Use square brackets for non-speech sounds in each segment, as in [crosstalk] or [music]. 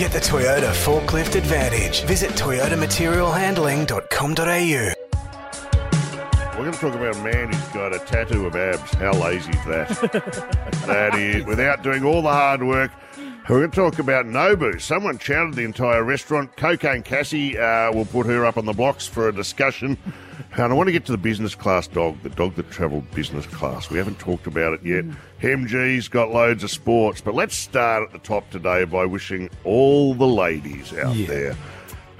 Get the Toyota forklift advantage. Visit toyotamaterialhandling.com.au. We're going to talk about a man who's got a tattoo of abs. How lazy is that? [laughs] that is, without doing all the hard work. We're going to talk about Nobu. Someone chowdered the entire restaurant. Cocaine Cassie uh, will put her up on the blocks for a discussion. And I want to get to the business class dog, the dog that travelled business class. We haven't talked about it yet. MG's got loads of sports, but let's start at the top today by wishing all the ladies out there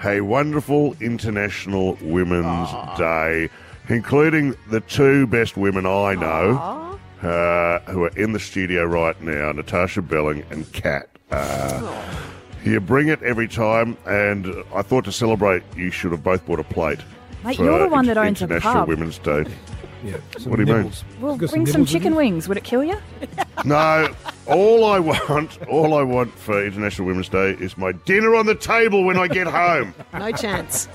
a wonderful International Women's Day, including the two best women I know uh, who are in the studio right now Natasha Belling and Kat. Uh, you bring it every time, and I thought to celebrate, you should have both bought a plate. Mate, for you're the one that owns a International pub. Women's Day. [laughs] Yeah. What do you mean? Well, Got bring some nibbles with chicken wings. Would it kill you? [laughs] No, all I want, all I want for International Women's Day is my dinner on the table when I get home. [laughs] No chance.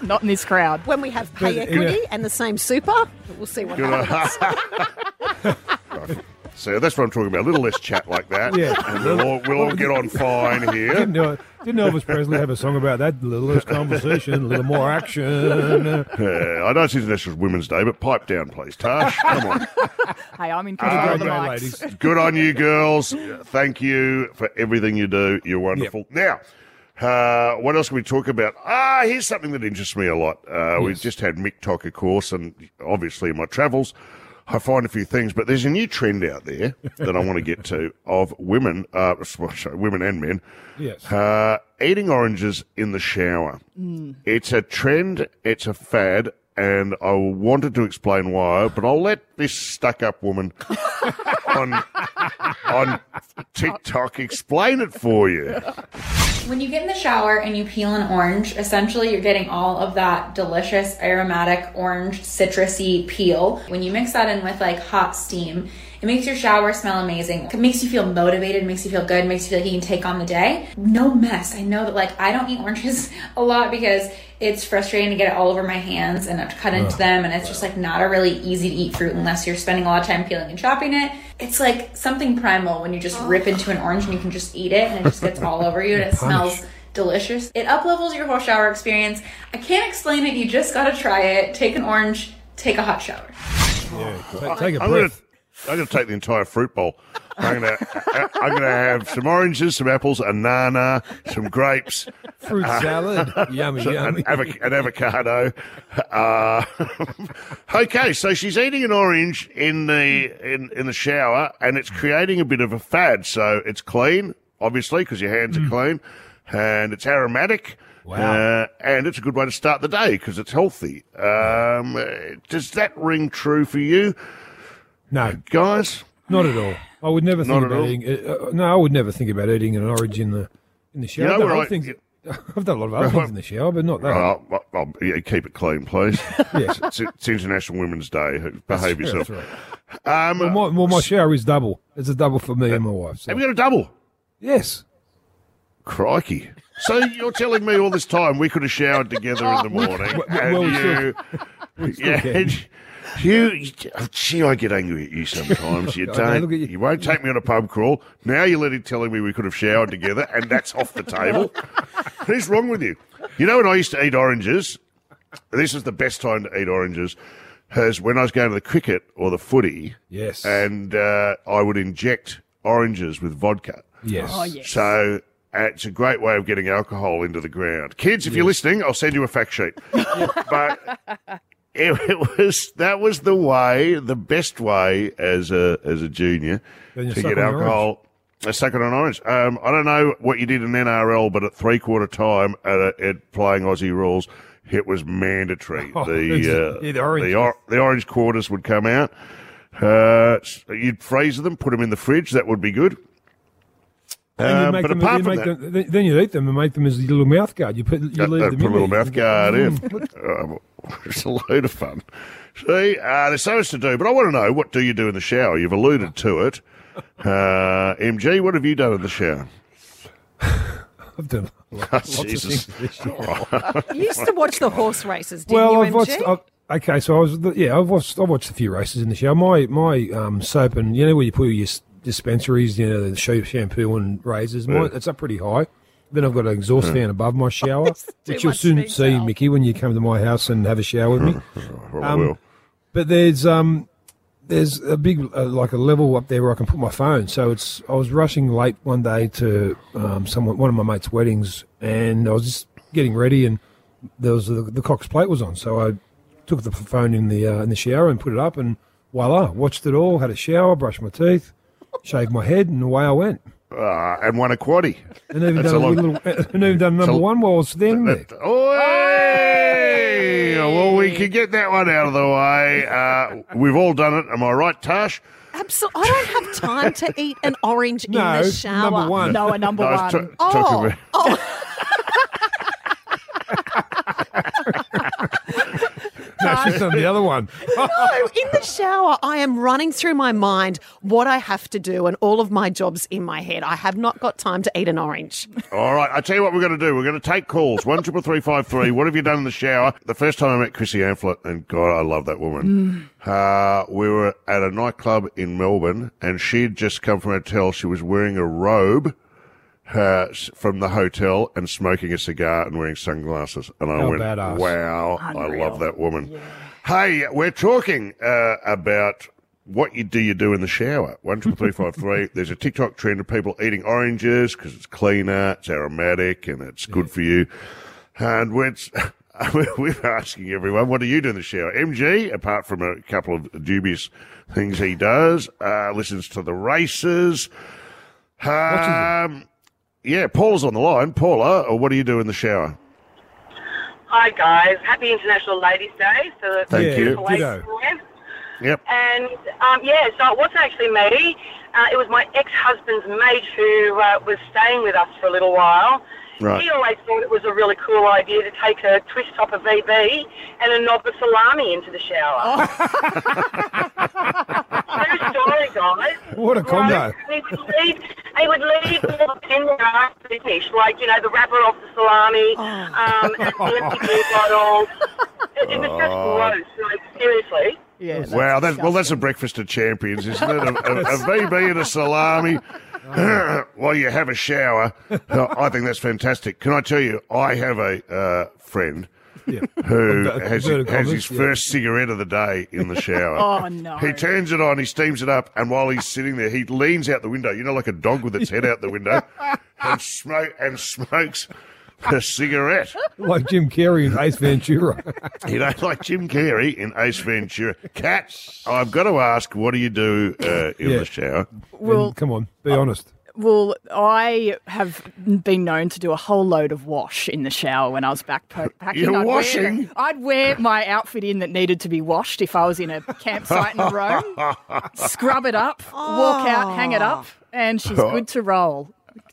Not in this crowd. When we have pay equity yeah. and the same super, we'll see what Good happens. So that's what I'm talking about. A little less chat like that. [laughs] Yeah. And we'll all, we'll all get on fine here. Didn't, uh, didn't Elvis Presley have a song about that? A little less conversation, a little more action. Yeah, I know it's International Women's Day, but pipe down, please, Tash. Come on. [laughs] Hey, I'm in Have control a of the mics. ladies. [laughs] Good on you, girls. Thank you for everything you do. You're wonderful. Now, uh, what else can we talk about? Ah, here's something that interests me a lot. Uh, We've just had Mick Tock, of course, and obviously in my travels, I find a few things, but there's a new trend out there that I want to get to of women, uh, [laughs] sorry, women and men, Yes. uh, eating oranges in the shower. It's a trend, it's a fad, and I wanted to explain why, but I'll let this stuck up woman [laughs] on, on TikTok explain it for you. When you get in the shower and you peel an orange, essentially you're getting all of that delicious aromatic orange citrusy peel. When you mix that in with like hot steam, it makes your shower smell amazing. It makes you feel motivated, makes you feel good, makes you feel like you can take on the day. No mess. I know that like I don't eat oranges [laughs] a lot because it's frustrating to get it all over my hands and I have to cut into them and it's just like not a really easy to eat fruit unless you're spending a lot of time peeling and chopping it. It's like something primal when you just rip into an orange and you can just eat it and it just gets all over you and it Punish. smells delicious. It uplevels your whole shower experience. I can't explain it. You just gotta try it. Take an orange, take a hot shower. Yeah. Take, take a I'm gonna, breath. I'm gonna take the entire fruit bowl. I'm gonna, I'm gonna have some oranges, some apples, a nana, some grapes, Fruit salad. yummy, an, yummy. avoc- an avocado. Uh, [laughs] okay, so she's eating an orange in the in, in the shower, and it's creating a bit of a fad. So it's clean, obviously, because your hands are clean, and it's aromatic. Wow. Uh, and it's a good way to start the day because it's healthy. Um, uh, does that ring true for you, No, guys? not at all. I would never think Not at about all? eating. Uh, uh, no, I would never think about eating an orange in the in the shower. know I've done where other I- things, [laughs] I've done a lot of other things in the shower, but not that. Oh, well, well, yeah, keep it clean, please. [laughs] yes, it's, it's International Women's Day. Behave that's yourself. right. Um, Well, my, well, my shower is double. It's a double for me and my wife. So. have you got a double? Yes. Crikey. So you're telling me all this time we could have showered together in the [laughs] morning, Well, and well, we you, still yeah, and you, oh, gee, I get angry at you sometimes. You [laughs] don't. look at you. you won't take me on a pub crawl. Now you're letting telling me we could have showered together, and that's off the table. [laughs] what is wrong with you? You know when I used to eat oranges, this is the best time to eat oranges. Is when I was going to the cricket or the footy, Yes. and uh, I would inject oranges with vodka. yes. Oh, yes. So uh, it's a great way of getting alcohol into the ground. Kids, if you're listening, I'll send you a fact sheet. [laughs] but it, [laughs] it was that was the way, the best way as a as a junior to get alcohol. I suck it on orange. Um, I don't know what you did in NRL, but at three quarter time at, a, at playing Aussie rules, it was mandatory. [laughs] Oh, the, uh, [laughs] yeah, the orange. the, or, the orange quarters would come out. Uh, you'd freeze them, put them in the fridge. That would be good. And you Um, make but them, apart you make that, them, then- then you eat them and make them as a little mouth guard. You put you uh, leave uh, them put a little there. mouth guard in. [laughs] Um, [laughs] it's a load of fun. See, uh, there's so much to do, but I want to know what do you do in the shower? You've alluded to it. Uh, MG, what have you done in the shower? [laughs] I've done lots of things this year. You used to watch the horse races, didn't Well, you, I've MG? watched. i okay, so I was yeah, I've watched. I watched a few races in the shower. My my um, soap and you know where you put your s- dispensaries, you know, the sh- shampoo and razors. My, Yeah. It's up pretty high. Then I've got an exhaust fan above my shower, [laughs] which you'll soon detail. see, Mickey, when you come to my house and have a shower with me. [laughs] Well, I Um, will. But there's um, there's a big uh, like a level up there where I can put my phone. So it's I was rushing late one day to um, someone one of my mates' weddings, and I was just getting ready, and there was the, the Cox plate was on, so I took the phone in the uh, in the shower and put it up, and voila, watched it all, had a shower, brushed my teeth, shaved my head, and away I went. Uh, and won a quaddy. And even That's done a a long- little, and even done number a- one while I was standing there. Oi! Well, we can get that one out of the way. Uh, we've all done it. Am I right, Tash? Absolutely. I don't have time to eat an orange in the shower. number one. Noah number No, I one. was ta- Oh, talking about- oh, [laughs] [laughs] No, she's done the other one. [laughs] no. In the shower, I am running through my mind what I have to do and all of my jobs in my head. I have not got time to eat an orange. All right, I tell you what we're going to do. We're going to take calls. One triple three five three. What have you done in the shower? The first time I met Chrissy Amphlett, and God, I love that woman. Uh, we were at a nightclub in Melbourne, and she'd just come from a hotel. She was wearing a robe. Uh, from the hotel and smoking a cigar and wearing sunglasses, and I How went, badass. "Wow, I love that woman." Hey, we're talking uh, about what you do you do in the shower. One triple three five three. [laughs] There's a TikTok trend of people eating oranges because it's cleaner, it's aromatic, and it's good for you. And [laughs] we're we're asking everyone, what do you do in the shower? MG, apart from a couple of dubious things he does, uh, listens to the races. Um, yeah, Paula's on the line. Paula, uh, what do you do in the shower? Hi guys, happy International Ladies Day for the Thank Yeah, you. ditto. Yep. And um, yeah, so it wasn't actually me. Uh, it was my ex-husband's mate who uh, was staying with us for a little while. Right. He always thought it was a really cool idea to take a twist top of VB and a knob of salami into the shower. [laughs] True story, guys. What a combo. Right? He would leave, he would leave all the tin there after the dish, like, you know, the wrapper off the salami, um, and the empty beer [laughs] bottles. It, it was just gross, like, seriously. Yeah, that's Wow, that, well, that's a breakfast of champions, isn't it? A, a, a VB and a salami [coughs] while you have a shower. I think that's fantastic. Can I tell you, I have a uh, friend Yeah. who [laughs] has, commas, has his yeah. first cigarette of the day in the shower. [laughs] Oh, no. He turns it on, he steams it up, and while he's sitting there, he leans out the window, you know, like a dog with its head out the window, [laughs] and smoke and smokes a cigarette. [laughs] Like Jim Carrey in Ace Ventura. [laughs] You know, like Jim Carrey in Ace Ventura. Cats, I've got to ask, what do you do uh, in Yeah. the shower? Well, And come on, be honest. well, I have been known to do a whole load of wash in the shower when I was backpacking. [laughs] You're I'd washing? Wear, I'd wear my outfit in that needed to be washed if I was in a campsite in Rome. Scrub it up, walk out, hang it up, and she's good to roll.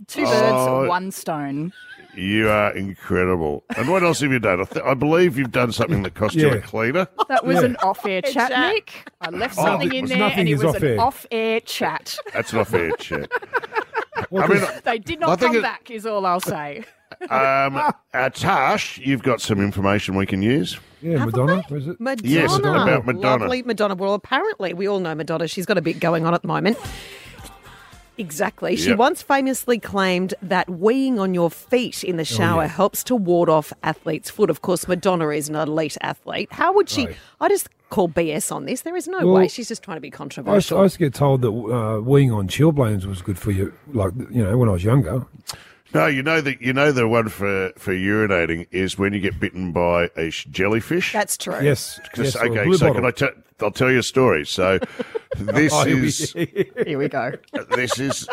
Two birds, Oh. one stone. You are incredible. And what else have you done? I, th- I believe you've done something that cost you a Yeah. cleaner. That was Yeah. an off-air chat, chat. Nick. I left Oh, something it in was there, nothing and it is was off-air. an off-air chat. That's not fair, chat. I mean, They did I not think come it- back, is all I'll say. [laughs] um, uh, Tash, you've got some information we can use. yeah, Madonna, is it? Madonna. Yes, about Madonna. Lovely Madonna. Well, apparently, we all know Madonna. She's got a bit going on at the moment. Exactly. She Yep. once famously claimed that weeing on your feet in the shower yeah. helps to ward off athletes' foot. Of course, Madonna is an elite athlete. How would she? Right. I just call BS on this. There is no Well, way. She's just trying to be I used, controversial. I used to get told that uh, weeing on chilblains was good for you, like, you know, when I was younger. No, you know that you know the one for, for urinating is when you get bitten by a jellyfish. That's true. Yes. Yes okay, blue so bottle. can I t- I'll tell you a story. So [laughs] this Oh, is [laughs] Here we go. [laughs] this is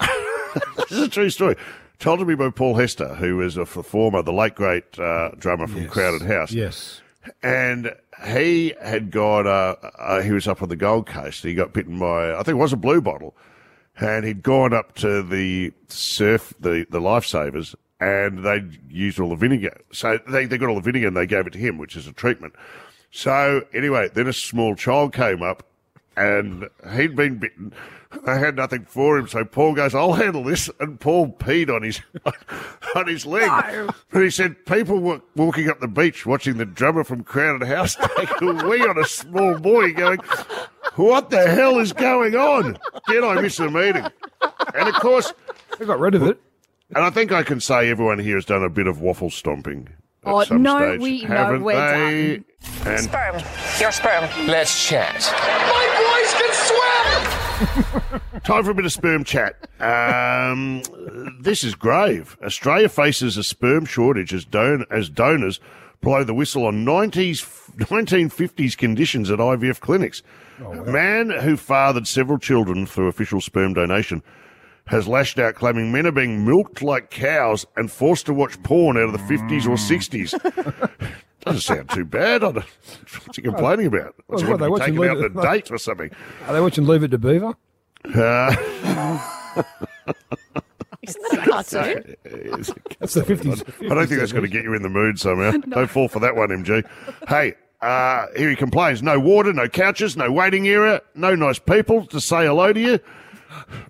this is a true story. Told to me by Paul Hester, who was a performer, the late great uh, drummer from Yes. Crowded House. Yes. and he had got uh, uh, he was up on the Gold Coast. He got bitten by I think it was a blue bottle, and he'd gone up to the surf the the lifesavers, and they'd used all the vinegar. So they they got all the vinegar and they gave it to him, which is a treatment. So anyway, then a small child came up, and he'd been bitten. They had nothing for him, so Paul goes, "I'll handle this." And Paul peed on his [laughs] on his leg. And he said, "People were walking up the beach watching the drummer from Crowded House [laughs] take a wee on a small boy, going, what the hell is going on? Did I miss a meeting?" And of course, I got rid of it. And I think I can say everyone here has done a bit of waffle stomping. At Oh, some no, stage, we- haven't we're they? And Sperm. Your sperm. Let's chat. Time for a bit of sperm chat. Um, this is grave. Australia faces a sperm shortage as, don- as donors blow the whistle on 90s, 1950s conditions at IVF clinics. A man who fathered several children through official sperm donation has lashed out claiming men are being milked like cows and forced to watch porn out of the 50s or 60s. [laughs] Doesn't sound too bad. I don't, what's he complaining about? What's he Well, want what, to they be watching taken out the on a It- date or something? Are they watching Leave It to Beaver? Uh, [laughs] Isn't that a cartoon? That's the 50s. I don't think that's going to get you in the mood somehow. [laughs] Don't fall for that one, MG. Hey, uh, here he complains. No water, no couches, no waiting area, no nice people to say hello to you.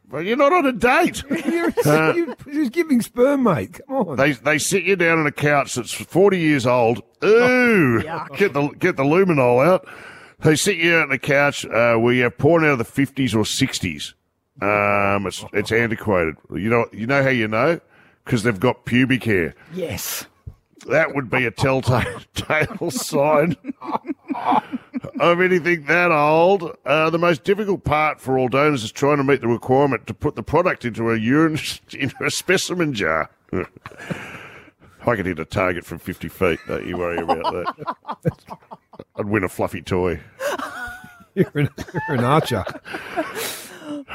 But you're not on a date. [laughs] You're, you're just giving sperm, mate. Come on. They they sit you down on a couch that's 40 years old. Ooh, [laughs] get the get the luminol out. They sit you out on a couch uh, where you have porn out of the 50s or 60s. Um, it's it's antiquated. You know you know how you know because they've got pubic hair. Yes. That would be a telltale sign of anything that old. Uh, the most difficult part for all donors is trying to meet the requirement to put the product into a urine [laughs] into a specimen jar. I could hit a target from 50 feet. Don't you worry about that. I'd win a fluffy toy. You're an, you're an archer.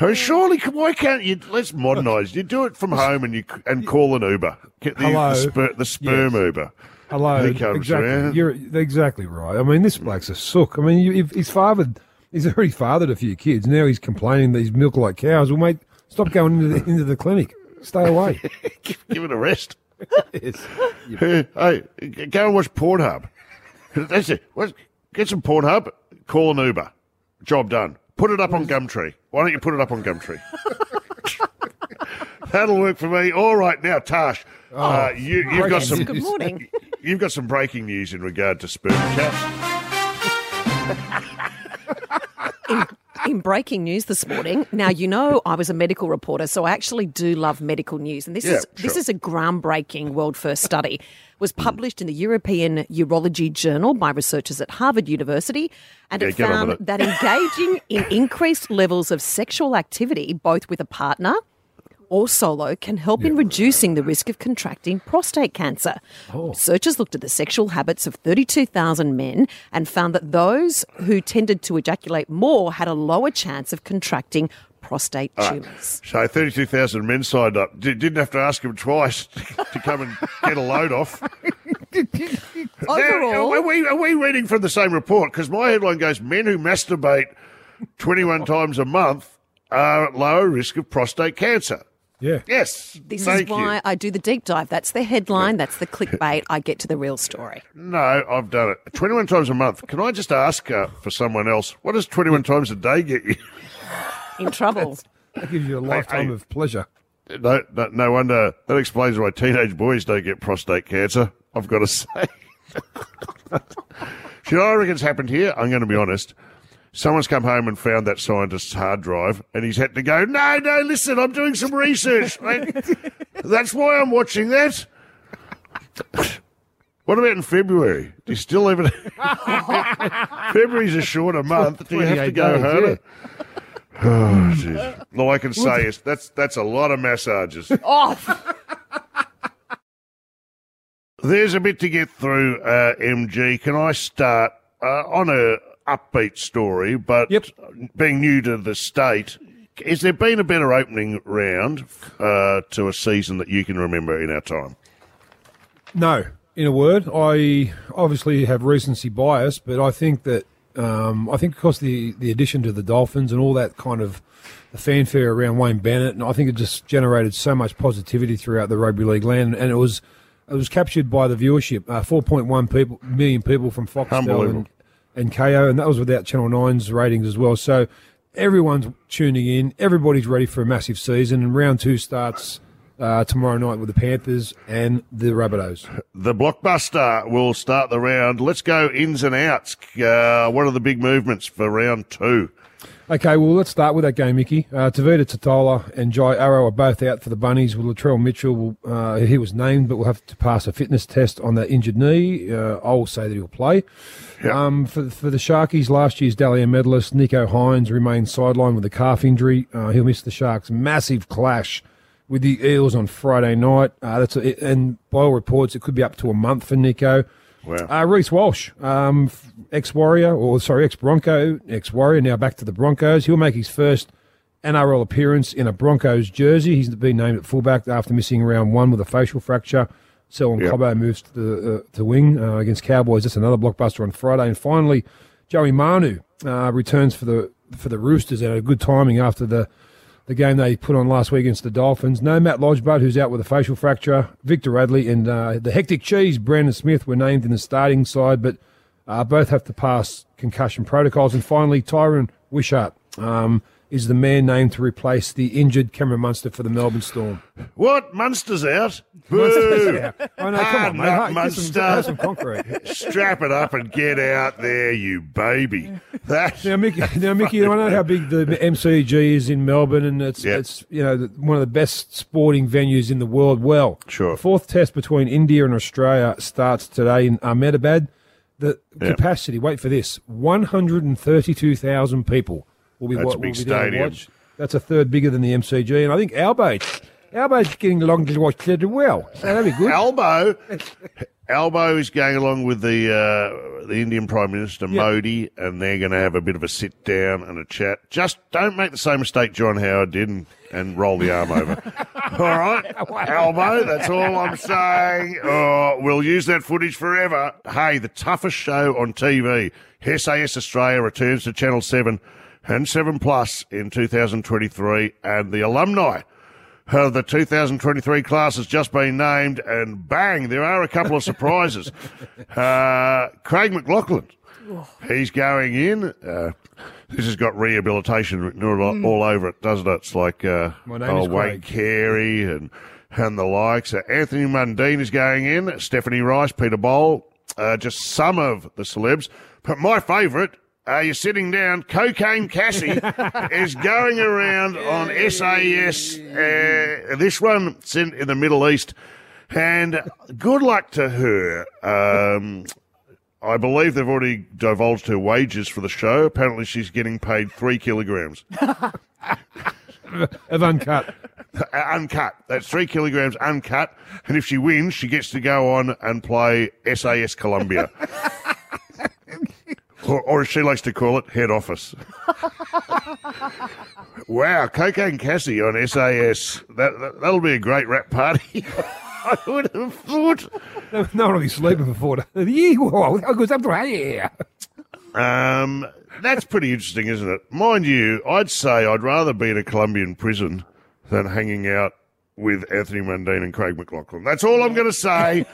Oh, surely, why can't you? Let's modernise. You do it from home and you and call an Uber. Get the, Hello. the, sper, the sperm Yes. Uber. Hello. He comes exactly. around. You're exactly right. I mean, this bloke's a sook. I mean, you, if he's fathered, he's already fathered a few kids. Now he's complaining that he's milk like cows. Well, mate, stop going into the, into the clinic. Stay away. [laughs] Give it a rest. [laughs] Yes. [laughs] Hey, hey, go and watch Pornhub. That's it. What- Get some Pornhub, call an Uber. Job done. Put it up on Gumtree. Why don't you put it up on Gumtree? That'll work for me. All right, now, Tash, uh, you, you've got some. Good morning. [laughs] You've got some breaking news in regard to sperm [laughs] chat. In breaking news this morning, now you know I was a medical reporter, so I actually do love medical news, and this Yeah, is this is a groundbreaking world first study. It was published in the European Urology Journal by researchers at Harvard University, and Yeah, it found it. that engaging in increased levels of sexual activity, both with a partner or solo, can help in reducing the risk of contracting prostate cancer. Oh. Researchers looked at the sexual habits of 32,000 men and found that those who tended to ejaculate more had a lower chance of contracting prostate tumours. So 32,000 men signed up. D- didn't have to ask them twice [laughs] to come and get a load off. [laughs] Now, are we, are we reading from the same report? Because my headline goes Men who masturbate 21 [laughs] times a month are at lower risk of prostate cancer. Yeah. Yes. this thank is why you. I do the deep dive. That's the headline, that's the clickbait. I get to the real story. No, I've done it. 21 times a month. Can I just ask uh, for someone else? What does 21 times a day get you? In trouble. [laughs] That gives you a lifetime hey. of pleasure. No, no, no wonder. That explains why teenage boys don't get prostate cancer. I've got to [laughs] say. Do you know what I reckon's happened here? I'm going to be honest. Someone's come home and found that scientist's hard drive, and he's had to go. No, no, listen, I'm doing some research. [laughs] That's why I'm watching that. What about in February? Do you still have it? [laughs] February's a shorter month. Do you have to go harder? [sighs] Oh, jeez. All I can say is that's that's a lot of massages. [laughs] Oh, There's a bit to get through, uh, MG. Can I start uh, on a upbeat story? But Yep. being new to the state, has there been a better opening round uh, to a season that you can remember in our time? No, in a word, I obviously have recency bias, but I think that um, I think because the the addition to the Dolphins and all that kind of the fanfare around Wayne Bennett, and I think it just generated so much positivity throughout the rugby league land, and it was it was captured by the viewership, uh, four point one people million people from Foxtel and, and Kayo, and that was without Channel 9's ratings as well. So everyone's tuning in, everybody's ready for a massive season, and round two starts. Uh, tomorrow night with the Panthers and the Rabbitohs. The blockbuster will start the round. Let's go ins and outs. Uh, what are the big movements for round two? Okay, well, let's start with that game, Mickey. Uh, Tevita Tatola and Jai Arrow are both out for the Bunnies. Well, Latrell Mitchell, uh, he was named, but will have to pass a fitness test on that injured knee. Uh, I'll say that he'll play. Um, for, for the Sharkies, last year's Dally M medalist Nicho Hynes remains sidelined with a calf injury. Uh, he'll miss the Sharks' massive clash with the Eels on Friday night. Uh, that's a, and by all reports, it could be up to a month for Nicho. Wow. Uh, Reece Walsh, um, ex Warrior, or sorry, ex Bronco, ex Warrior, now back to the Broncos. He'll make his first NRL appearance in a Broncos jersey. He's been named at fullback after missing round one with a facial fracture. Selwyn Yep. Cobbo moves to the uh, to wing uh, against Cowboys. That's another blockbuster on Friday. And finally, Joey Manu uh, returns for the for the Roosters at a good timing after the the game they put on last week against the Dolphins. No Matt Lodgebud, who's out with a facial fracture. Victor Radley and uh, the hectic cheese, Brandon Smith, were named in the starting side, but uh, both have to pass concussion protocols. And finally, Tyran Wishart um, is the man named to replace the injured Cameron Munster for the Melbourne Storm. What? Munster's out? Munster's Boo! out. I know, come on, mate. Hey, get some- Munster. some concrete. Strap it up and get out there, you baby. That Now, Mickey, now, Mickey, I know how big the MCG is in Melbourne, and it's Yep. it's you know one of the best sporting venues in the world. Well, Sure. The fourth test between India and Australia starts today in Ahmedabad. The Yep. capacity, wait for this, one hundred and thirty-two thousand people will be That's big will be stadium. watch. That's a third bigger than the MCG, and I think Albo, Albo's getting along to watch that well. So that'd be good. Albo, Albo is going along with the uh, the Indian Prime Minister Modi, and they're going to have a bit of a sit down and a chat. Just don't make the same mistake John Howard did and, and roll the arm over. [laughs] all right, Albo. That's all I'm saying. Oh, we'll use that footage forever. Hey, the toughest show on TV, SAS Australia returns to Channel Seven and Seven Plus in 2023, and the alumni. Uh, the 2023 class has just been named, and bang, there are a couple of surprises. [laughs] uh, Craig McLachlan, he's going in. Uh, this has got rehabilitation written all, all over it, doesn't it? It's like uh, oh, Wayne Carey and and the likes. Uh, Anthony Mundine is going in. Stephanie Rice, Peter Bol, uh, just some of the celebs. But my favourite. Uh, you're sitting down. Cocaine Cassie [laughs] is going around on SAS. Uh, this one sent in, the Middle East. And good luck to her. Um, I believe they've already divulged her wages for the show. Apparently, she's getting paid three kilograms. [laughs] Of uncut. Uh, uncut. That's three kilograms uncut. And if she wins, she gets to go on and play SAS Colombia. [laughs] or, or as she likes to call it, head office. [laughs] wow, Cocaine Cassie on SAS. That, that, that'll be a great rap party. [laughs] I would have thought. No, no one will be sleeping [laughs] for four days. Yeah, well, I goes up to here. Um, that's pretty interesting, isn't it? Mind you, I'd say I'd rather be in a Colombian prison than hanging out with Anthony Mundine and Craig McLachlan. That's all I'm going to say.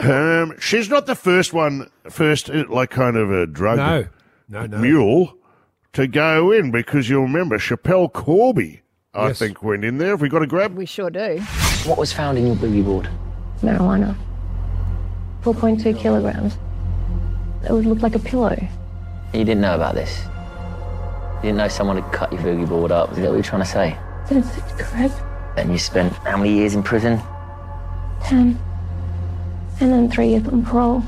Um, she's not the first one, first uh, like kind of a drug No, no, no. mule to go in because you'll remember Schapelle Corby. I Yes. think went in there. Have we got a grab? We sure do. What was found in your boogie board? marijuana. 4.2 kilograms. It would look like a pillow. You didn't know about this. You didn't know someone had cut your boogie board up. Is that what you're trying to say? That's correct. And you spent how many years in prison? 10. And then three years on parole.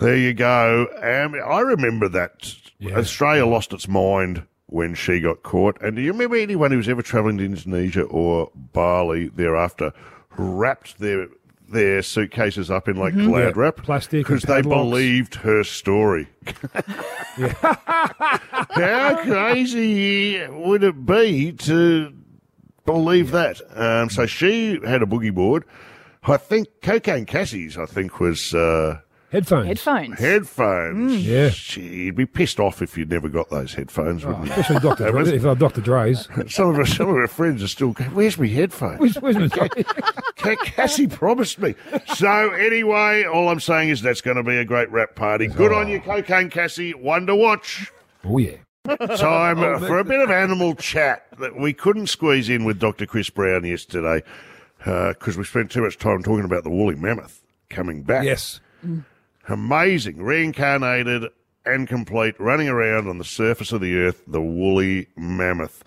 There you go. Um, I remember that Australia lost its mind when she got caught. And do you remember anyone who was ever travelling to Indonesia or Bali thereafter wrapped their their suitcases up in like glad Yeah, wrap plastic because they believed her story. [laughs] How crazy would it be to believe that? Um, so she had a boogie board. I think Cocaine Cassie's, I think, was uh, Headphones. Headphones. headphones. Yeah. Gee, you'd be pissed off if you'd never got those headphones, wouldn't you? Especially Dr. Dre, if I'm Dr. Dre's. [laughs] Some of our, some of our friends are still going, where's my headphones? Where's, where's my Dre? [laughs] Ca- Cassie promised me. So anyway, all I'm saying is that's going to be a great rap party. Good on you, Cocaine Cassie. One to watch. Oh, yeah. Time uh, for a bit of animal chat that we couldn't squeeze in with Dr. Chris Brown yesterday Uh, because we spent too much time talking about the woolly mammoth coming back. Yes. Mm. Amazing, reincarnated and complete, running around on the surface of the earth, the woolly mammoth.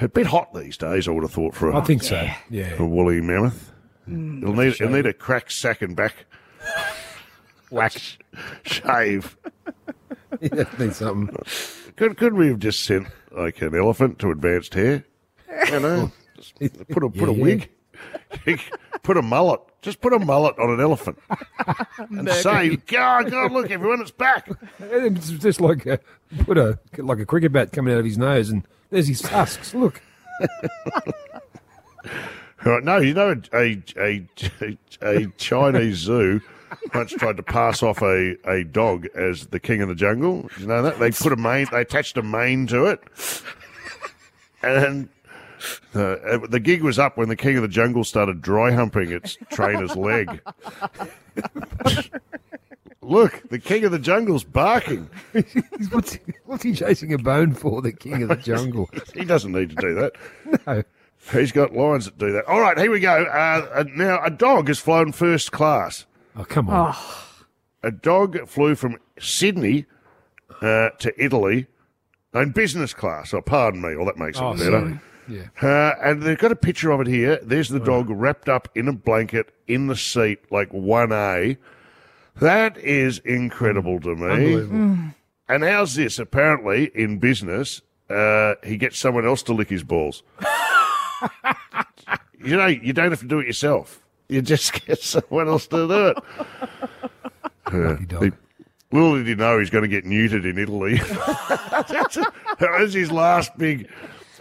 A bit hot these days, I would have thought, for a, I think so. Yeah. a woolly mammoth. Mm. It'll need, it'll need a crack sack and back [laughs] Wax. shave. [laughs] yeah need something. Could, could we have just sent like an elephant to advanced hair? [laughs] You know, just put a put a Yeah, wig, [laughs] put a mullet. Just put a mullet on an elephant [laughs] and say, "God, God, look, everyone, it's back." It's just like a, put a like a cricket bat coming out of his nose, and there's his tusks. Look, [laughs] Right, no, you know, a a a, a Chinese zoo once tried to pass off a, a dog as the king of the jungle. You know that they put a mane, they attached a mane to it, and uh, the gig was up when the king of the jungle started dry humping its trainer's leg. [laughs] Look, the king of the jungle's barking. He's- what's, what's he chasing a bone for? The king of the [laughs] jungle. He doesn't need to do that. No. He's got lions that do that. All right, here we go. Uh, uh, now, a dog has flown first class. Oh come on! a dog flew from Sydney uh, to Italy in business class. Oh, pardon me. Well, that makes it Oh, better. sorry. Yeah. Uh, and they've got a picture of it here. There's the dog wrapped up in a blanket in the seat, like 1A. That is incredible to me. Unbelievable. And how's this? Apparently, in business, uh, he gets someone else to lick his balls. [laughs] you know, you don't have to do it yourself. You just [laughs] get someone else to do it. [laughs] Lucky dog. He- little did he know he's going to get neutered in Italy. that was his last big,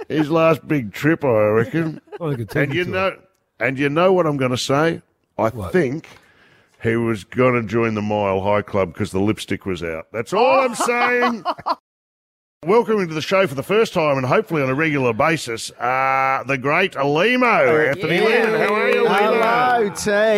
his last big trip, I reckon. [laughs] I think And you know, and you know what I'm going to say? I What? think he was going to join the Mile High Club because the lipstick was out. That's all I'm [laughs] saying. Welcome to the show for the first time and hopefully on a regular basis, uh, the great Lehmo. Anthony Lehmann, how are you, Lehmo? Hello,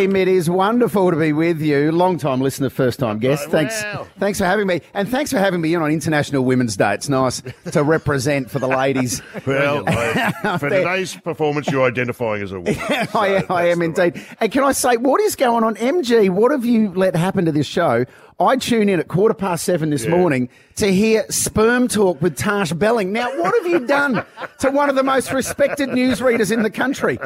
team. It is wonderful to be with you. Long time listener, first time guest. Oh, Thanks, wow. thanks for having me, and thanks for having me in on International Women's Day. It's nice to represent for the ladies. [laughs] Well, [laughs] for today's performance, you're identifying as a woman. [laughs] I, So am- I am indeed. And can I say, what is going on, MG? What have you let happen to this show? I tune in at quarter past seven this Yeah. morning to hear sperm talk with Tash Belling. Now, what have you done to one of the most respected newsreaders in the country?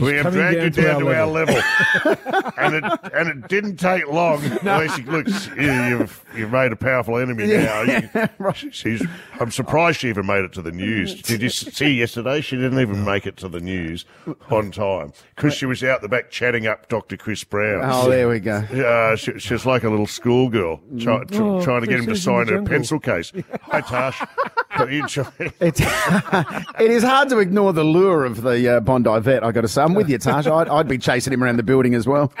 we have coming dragged you down down to to our our level, [laughs] and it and it didn't take long. Unless you, look, you, you've you've made a powerful enemy now. You- [laughs] She's. I'm surprised she even made it to the news. [laughs] Did you see yesterday? She didn't even make it to the news on time because she was out the back chatting up Dr. Chris Brown. Oh, there we go. Yeah, she, she's like a little schoolgirl try, tr- Oh, trying to get him to she's in the sign her pencil case. Hi, Tash. [laughs] Try- [laughs] It's, [laughs] it is hard to ignore the lure of the uh, Bondi vet, i got to say. I'm with you, Tash. I'd, I'd be chasing him around the building as well.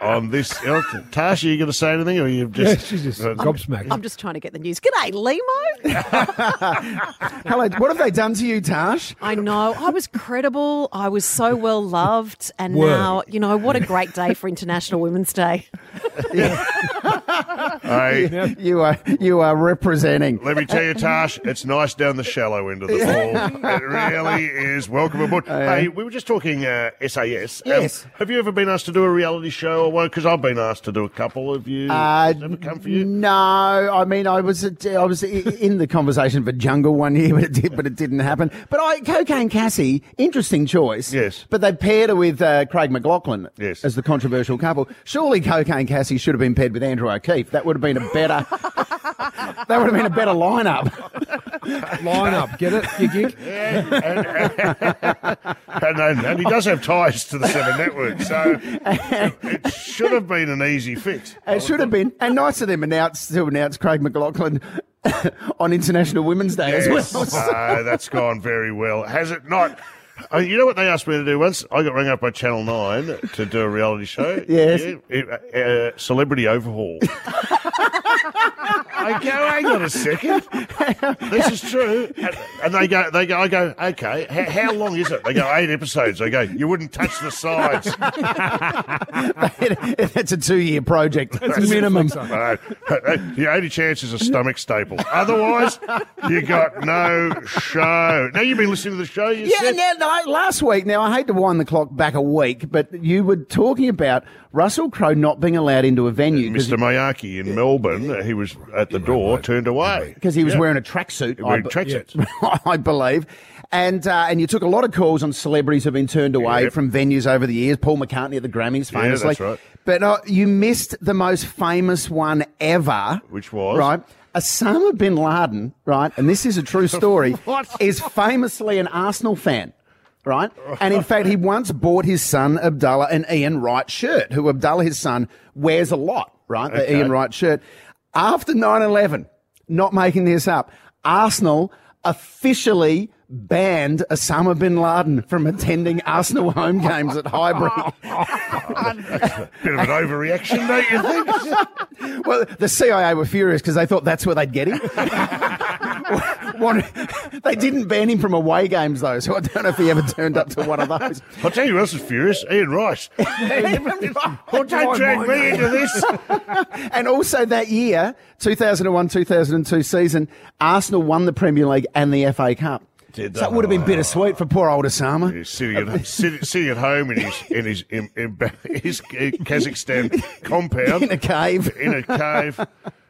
On this, Tash, are you going to say anything, or you've Yeah, just? she's just uh, gobsmacked. I'm just trying to get the news. G'day, Lehmo. [laughs] Hello, what have they done to you, Tash? I know. I was credible. I was so well loved. And Word. now, you know, what a great day for International Women's Day. [laughs] Hey, You are you are representing. let me tell you, Tash, it's nice down the shallow end of the pool. It really is. Welcome aboard. hey, we were just talking uh, SAS. Um, Yes. have you ever been asked to do a reality show or one? Because I've been asked to do a couple. Have you? Uh, Has ever come for you? No, I mean I was at, I was in the conversation for Jungle one year, [laughs] but it did, but it didn't happen. But I, Cocaine Cassie, interesting choice. Yes. But they paired her with uh, Craig McLachlan. Yes. As the controversial couple. Surely Cocaine Cassie should have been paired with Andrew O'Keeffe. That would have been a better. [laughs] that would have been a better lineup. [laughs] Line up, get it? You gig? and, and, and he does have ties to the Seven Network, so it should have been an easy fix. [laughs] It should have been, and nice of them announce to announce Craig McLachlan on International Women's Day as Yes. well. Uh, that's gone very well. Has it not? Uh, you know what they asked me to do once? I got rung up by Channel 9 to do a reality show. [laughs] Yes. Yeah, it- uh, celebrity Overhaul. [laughs] I go, hang on a second. [laughs] This is true. And, and they go, they go, I go, okay, how, how long is it? They go, eight episodes. I go, you wouldn't touch the sides. That's a two-year project That's minimum. Uh, the only chance is a stomach staple. Otherwise, you got no show. Now, you've been listening to the show, you Yeah, said? now, no, last week, now I hate to wind the clock back a week, but you were talking about Russell Crowe not being allowed into a venue. 'cause- Mr. Miyagi in Melbourne, uh, he was at at the door turned away because he was Yeah. wearing a tracksuit. Wearing I tracksuits. [laughs] I believe. And uh, and you took a lot of calls on celebrities who've been turned away Yep. from venues over the years. Paul McCartney at the Grammys, Yeah, famously. that's right. But uh, you missed the most famous one ever, Which was? right. Osama bin Laden, right, and this is a true [laughs] story, What? is famously an Arsenal fan. Right? And in fact, he once bought his son Abdullah an Ian Wright shirt, who Abdullah, his son, wears a lot, right? The Okay. Ian Wright shirt. After 9 11, not making this up, Arsenal officially banned Osama bin Laden from attending Arsenal home games at Highbury. [laughs] Bit of an overreaction, don't you think? [laughs] well, the CIA were furious because they thought that's where they'd get him. [laughs] One- they didn't ban him from away games, though, so I don't know if he ever turned up to one of those. I'll tell you who else is furious. Ian Rice. Oh, don't drag me into this. and also that year, 2001 2002 season, Arsenal won the Premier League and the FA Cup. Did So it would have been bittersweet for poor old Osama. He's sitting at, uh, sit, sitting at home in his in his in, in, his Kazakhstan compound [laughs] In a cave. in a cave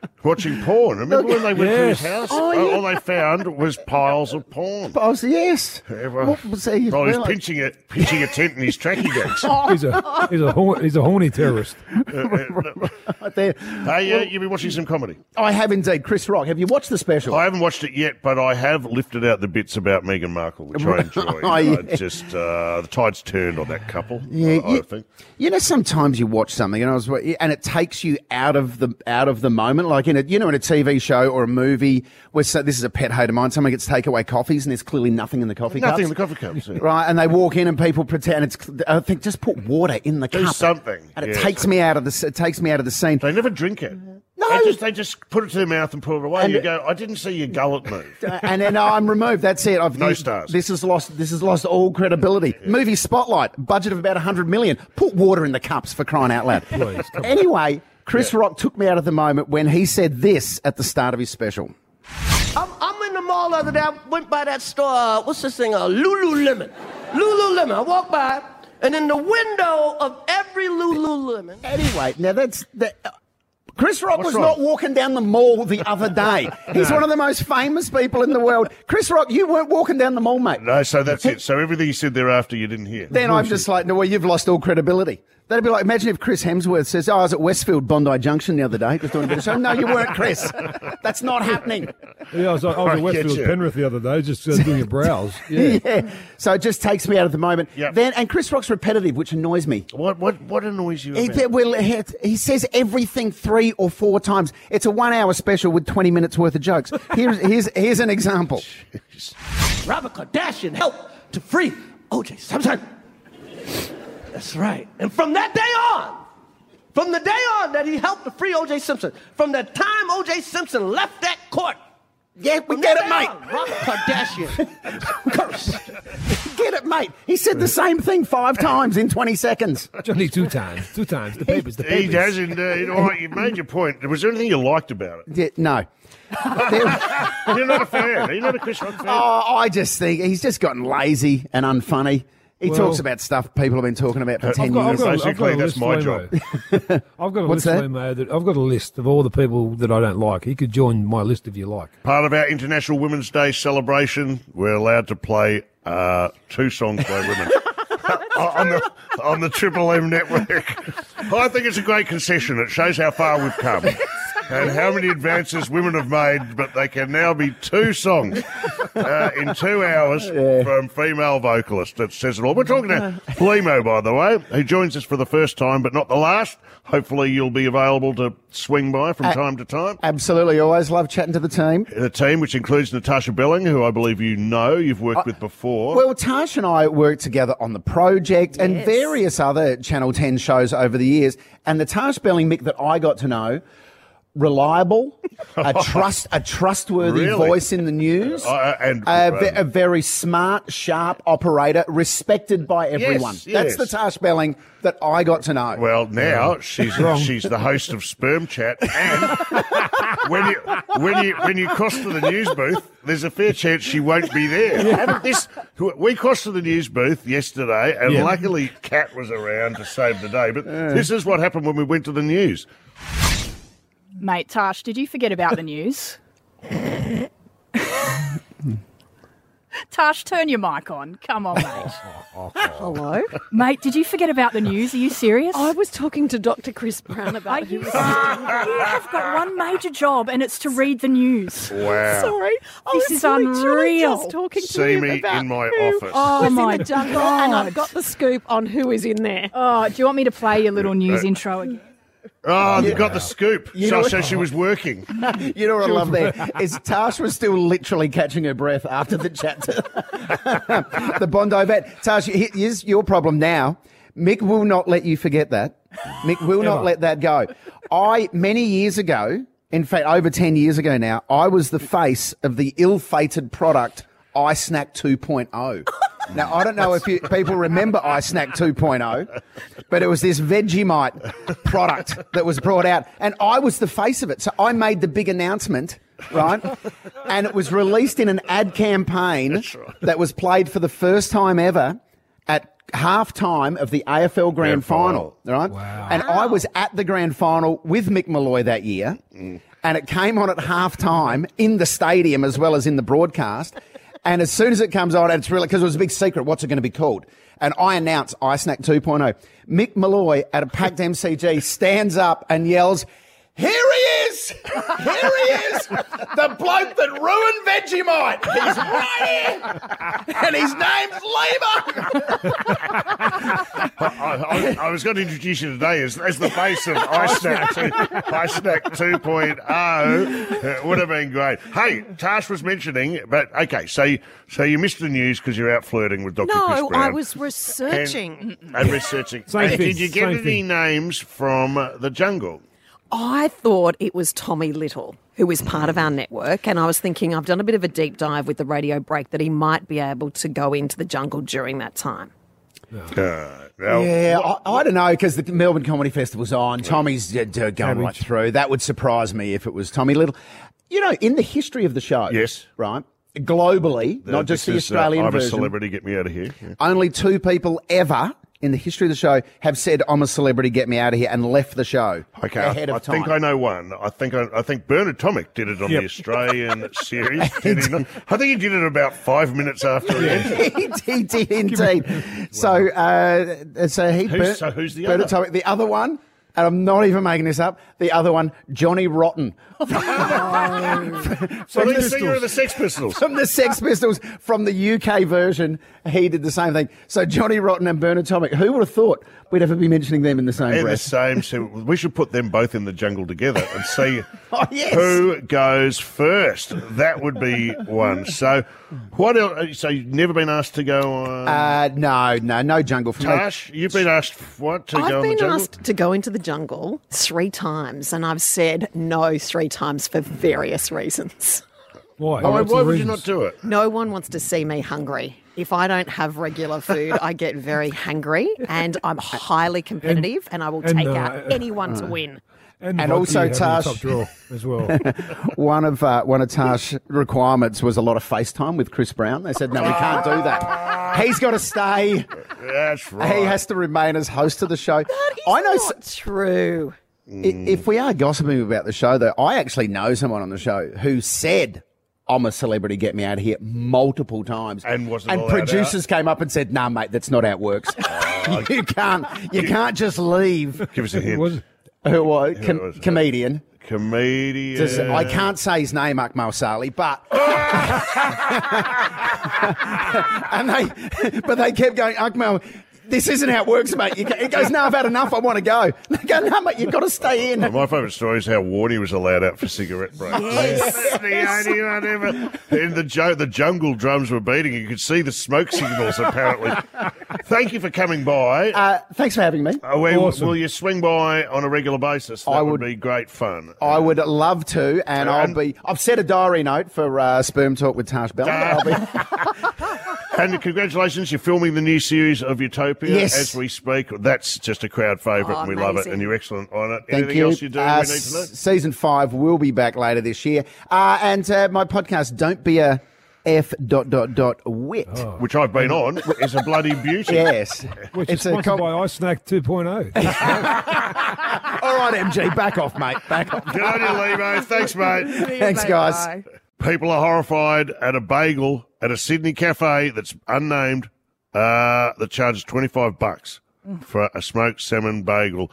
[laughs] watching porn. Remember when they went to his house? Oh, yeah. All they found was piles of porn. Oh, so yes. Well, What was he? well, he's Well, pitching a pitching a tent in his trackie bags. [laughs] He's a he's a hor- he's a horny terrorist. [laughs] right there. Hey, uh, you've been watching some comedy. I have indeed. Chris Rock. Have you watched the special? I haven't watched it yet, but I have lifted out the bits about Meghan Markle, which I enjoy. Oh, yeah. I just uh, the tide's turned on that couple. Yeah, I, I you, think. you know, sometimes you watch something and I was, and it takes you out of the out of the moment. Like in a, you know, in a TV show or a movie where so, this is a pet hate of mine. Someone gets takeaway coffees and there's clearly nothing in the coffee cup. Nothing in cups. the coffee cups. yeah. Right, and they walk in and people pretend it's. I think just put water in the Do cup. something, and it yes. takes me out of the. It takes me out of the scene. They never drink it. No. They just, they just put it to their mouth and pull it away. And- you go, I didn't see your gullet move. [laughs] and then oh, I'm removed. That's it. I've No this, stars. This has lost. This has lost all credibility. Movie Spotlight, budget of about hundred million. Put water in the cups for crying out loud. Please, come on. anyway, Chris Rock took me out of the moment when he said this at the start of his special. I'm, I'm in the mall the other day. I went by that store. Uh, what's this thing? Uh, Lululemon. Lululemon. I walked by, and in the window of every Lululemon. Anyway, now that's that. uh, Chris Rock What's was wrong? not walking down the mall the other day. [laughs] He's one of the most famous people in the world. Chris Rock, you weren't walking down the mall, mate. No, so that's it. So everything you said thereafter, you didn't hear. Then I'm just like, no, well, you've lost all credibility. That'd be like, imagine if Chris Hemsworth says, oh, I was at Westfield Bondi Junction the other day, just doing a bit of show. No, you weren't, Chris. That's not happening. Yeah, I was, I was I at Westfield. Penrith the other day, just uh, doing a browse. [laughs] Yeah. Yeah. So it just takes me out of the moment. Yep. Then, and Chris Rock's repetitive, which annoys me. What, what, what annoys you He, well, he, he says everything three or four times. It's a one hour special with 20 minutes worth of jokes. Here's, here's, here's an example. Robert Kardashian helped to free O.J. Simpson. That's right. And from that day on, from the day on that he helped to free O.J. Simpson, from the time O.J. Simpson left that court, Yeah, we [laughs] get it, day mate. on, Robert Kardashian cursed. Get it, mate. He said the same thing five times in 20 seconds. Only two times. Two times. The papers. The papers. He does indeed. All right, you made your point. Was there anything you liked about it? Yeah, no. [laughs] You're not a fan. Are not a Chris Rock fan? oh, I just think he's just gotten lazy and unfunny. He Well- talks about stuff people have been talking about for 10 I've got, years. got, Basically, that's my job. I've got a [laughs] What's list, that? Lehmo, that I've got a list of all the people that I don't like. You could join my list if you like. Part of our International Women's Day celebration, we're allowed to play uh, two songs by women. [laughs] [laughs] on the on the Triple M network. I think it's a great concession. It shows how far we've come and how many [laughs] advances women have made. But they can now be two songs uh, in two hours from female vocalists. That says it all. We're talking to Lehmo, by the way, who joins us for the first time, but not the last. Hopefully, you'll be available to swing by from Uh, time to time. Absolutely. Always love chatting to the team. The team, which includes Natasha Belling, who I believe you know, you've worked with before. Well, Tash and I worked together on the project and various other Channel 10 shows over the years. And the Tash Belling Mick that I got to know, reliable, a [laughs] trust, a trustworthy Really? voice in the news, Uh, and- a, ve- a very smart, sharp operator, respected by everyone. Yes, That's the Tash Belling that I got to know. well, now she's she's the host of Sperm Chat, and when you when you when you cross to the news booth, there's a fair chance she won't be there. Haven't This we crossed to the news booth yesterday, and Yeah. luckily Kat was around to save the day. But this is what happened when we went to the news. Mate, Tash, did you forget about the news? [laughs] Tash, turn your mic on. Come on, mate. Hello? Mate, did you forget about the news? Are you serious? I was talking to Dr. Chris Brown about who you, you have got one major job, and it's to read the news. Wow. Sorry, I This was is literally unreal. Just talking to See him me about in my who office. Oh, was my in the jungle, and I've got the scoop on who is in there. Oh, do you want me to play your little news uh, intro again? Oh, you got the scoop. You so, know- so she was working. [laughs] You know what I love there is Tash was still literally catching her breath after the chat to [laughs] the Bondi vet. Tash, he- here's your problem now. Mick will not let you forget that. Mick will not let that go. I many years ago, in fact, over ten years ago now, I was the face of the ill-fated product iSnack 2.0. [laughs] Now I don't know if you, people remember iSnack 2.0, but it was this Vegemite product that was brought out, and I was the face of it. So I made the big announcement, right? And it was released in an ad campaign that was played for the first time ever at half time of the AFL Grand Grand Final, Final. right? And I was at the Grand Final with Mick Molloy that year, mm. and it came on at half time in the stadium as well as in the broadcast. And as soon as it comes on, it's really because it was a big secret. What's it going to be called? And I announce iSnack 2.0. Mick Molloy at a packed MCG stands up and yells, "Here he is! Here he is! The bloke that ruined Vegemite! He's right here, and his name's Lever." I, I, I was going to introduce you today as, as the face of iSnack, 2, iSnack 2.0. It would have been great. Hey, Tash was mentioning, but okay, so you, so you missed the news because you're out flirting with Dr. Chris No, Brown. I was researching. And, and researching. Same And thing, Did you get any thing. names from uh, the jungle? I thought it was Tommy Little, who is part of our network, and I was thinking I've done a bit of a deep dive with the radio break that he might be able to go into the jungle during that time. Uh, well, Yeah, I, I don't know because the Melbourne Comedy Festival's on. Tommy's uh, d- going right through. That would surprise me if it was Tommy Little. You know, in the history of the show, Yes. right, globally, uh, not just the this is, uh, Australian I'm a version. celebrity, get me out of here. Yeah. Only two people ever in the history of the show have said, "I'm a celebrity, get me out of here," and left the show Okay, ahead I, of I time. think I know one. I think I, I think Bernard Tomic did it on Yep. the Australian [laughs] series. Did he not? I think he did it about five minutes after he ended. he, [laughs] he did indeed. So, uh, so he. Who's- so who's the Bernard other? Tomic. The other one, and I'm not even making this up. The other one, Johnny Rotten. [laughs] So the singer of the Sex Pistols. from the Sex Pistols, from the UK version, he did the same thing. So Johnny Rotten and Bernard Tomic, who would have thought we'd ever be mentioning them in the same In the same, so we should put them both in the jungle together and see [laughs] Oh, yes. who goes first. That would be one. So, what else? So you've never been asked to go on? Uh, no, no, no jungle for me. Tash, you've been asked what to I've go on the been jungle? asked to go into the jungle three times, and I've said no three times for various reasons. Why? Oh, What's why would you not do it? No one wants to see me hungry. If I don't have regular food, I get very hangry, and I'm highly competitive, and, I will and, take uh, out anyone to win. And vodka also you have in Tash- top drawer as well. [laughs] One of uh, one of Tash requirements was a lot of FaceTime with Chris Brown. They said, no, we can't do that. He's got to stay. That's right. He has to remain as host of the show. I know. s- true. i- If we are gossiping about the show, though, I actually know someone on the show who said, "I'm a celebrity, get me out of here" multiple times, And wasn't and allowed producers came up and said, "Nah, mate, that's not how it works. [laughs] you can't, you can't just leave." Give us a hint. Was it? Who was, com- was comedian? Comedian. Just- I can't say his name, Akmal Saleh, but [laughs] ah! [laughs] and they, but they kept going, Akmal. This isn't how it works, mate. You, he goes, no, I've had enough. I want to go. [laughs] They go, no, mate, you've got to stay in. My favourite story is how Warney was allowed out for cigarette breaks. Yes. the only one ever. In the, ju- the jungle drums were beating. You could see the smoke signals, apparently. Thank you for coming by. Uh, thanks for having me. Uh, we- awesome. Will you swing by on a regular basis? That I would, would- be great fun. I would love to, and I'll be. I've set a diary note for uh, sperm talk with Tash Bell. I'll be. [laughs] And congratulations, you're filming the new series of Utopia Yes. as we speak. That's just a crowd favourite, Oh, and we love it, and you're excellent on it. Thank Anything you. else you do Uh, we need to know? Season five will be back later this year, uh, and uh, my podcast. Don't be a F dot dot dot wit. which I've been on, is a bloody beauty. Yes. [laughs] Which It's is a sponsored com- by iSnack oh. 2.0. [laughs] All right, MG, back off, mate. Back off. Good on you, Lehmo. Thanks, mate. Thanks, guys. People are horrified at a bagel at a Sydney cafe that's unnamed uh, that charges 25 bucks for a smoked salmon bagel.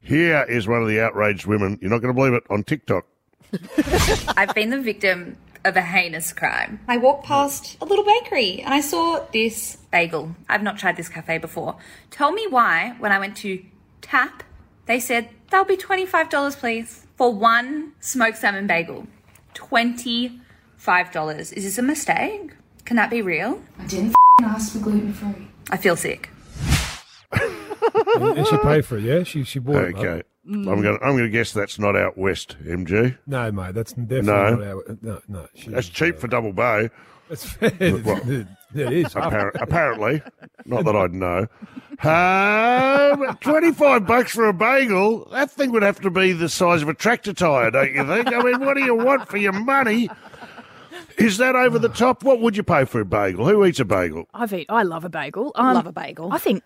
Here is one of the outraged women. You're not going to believe it on TikTok. [laughs] I've been the victim of a heinous crime. I walked past a little bakery and I saw this bagel. I've not tried this cafe before. Tell me why, when I went to tap, they said, that'll be $25, please, for one smoked salmon bagel. $25. Is this a mistake? Can that be real? I didn't ask for gluten free. I feel sick. and, and she paid for it, yeah? She, she bought it. Okay. I'm going. to I'm going to guess that's not out west, MG. No, mate, that's definitely No. not our. No, no. She, That's cheap for Double Bay. That's [laughs] fair. Well, it is. Appar- apparently, not that I'd know. Um, Twenty-five bucks for a bagel. That thing would have to be the size of a tractor tire, don't you think? I mean, what do you want for your money? Is that over the top? What would you pay for a bagel? Who eats a bagel? I've eat, I love a bagel. Um, Love a bagel. I think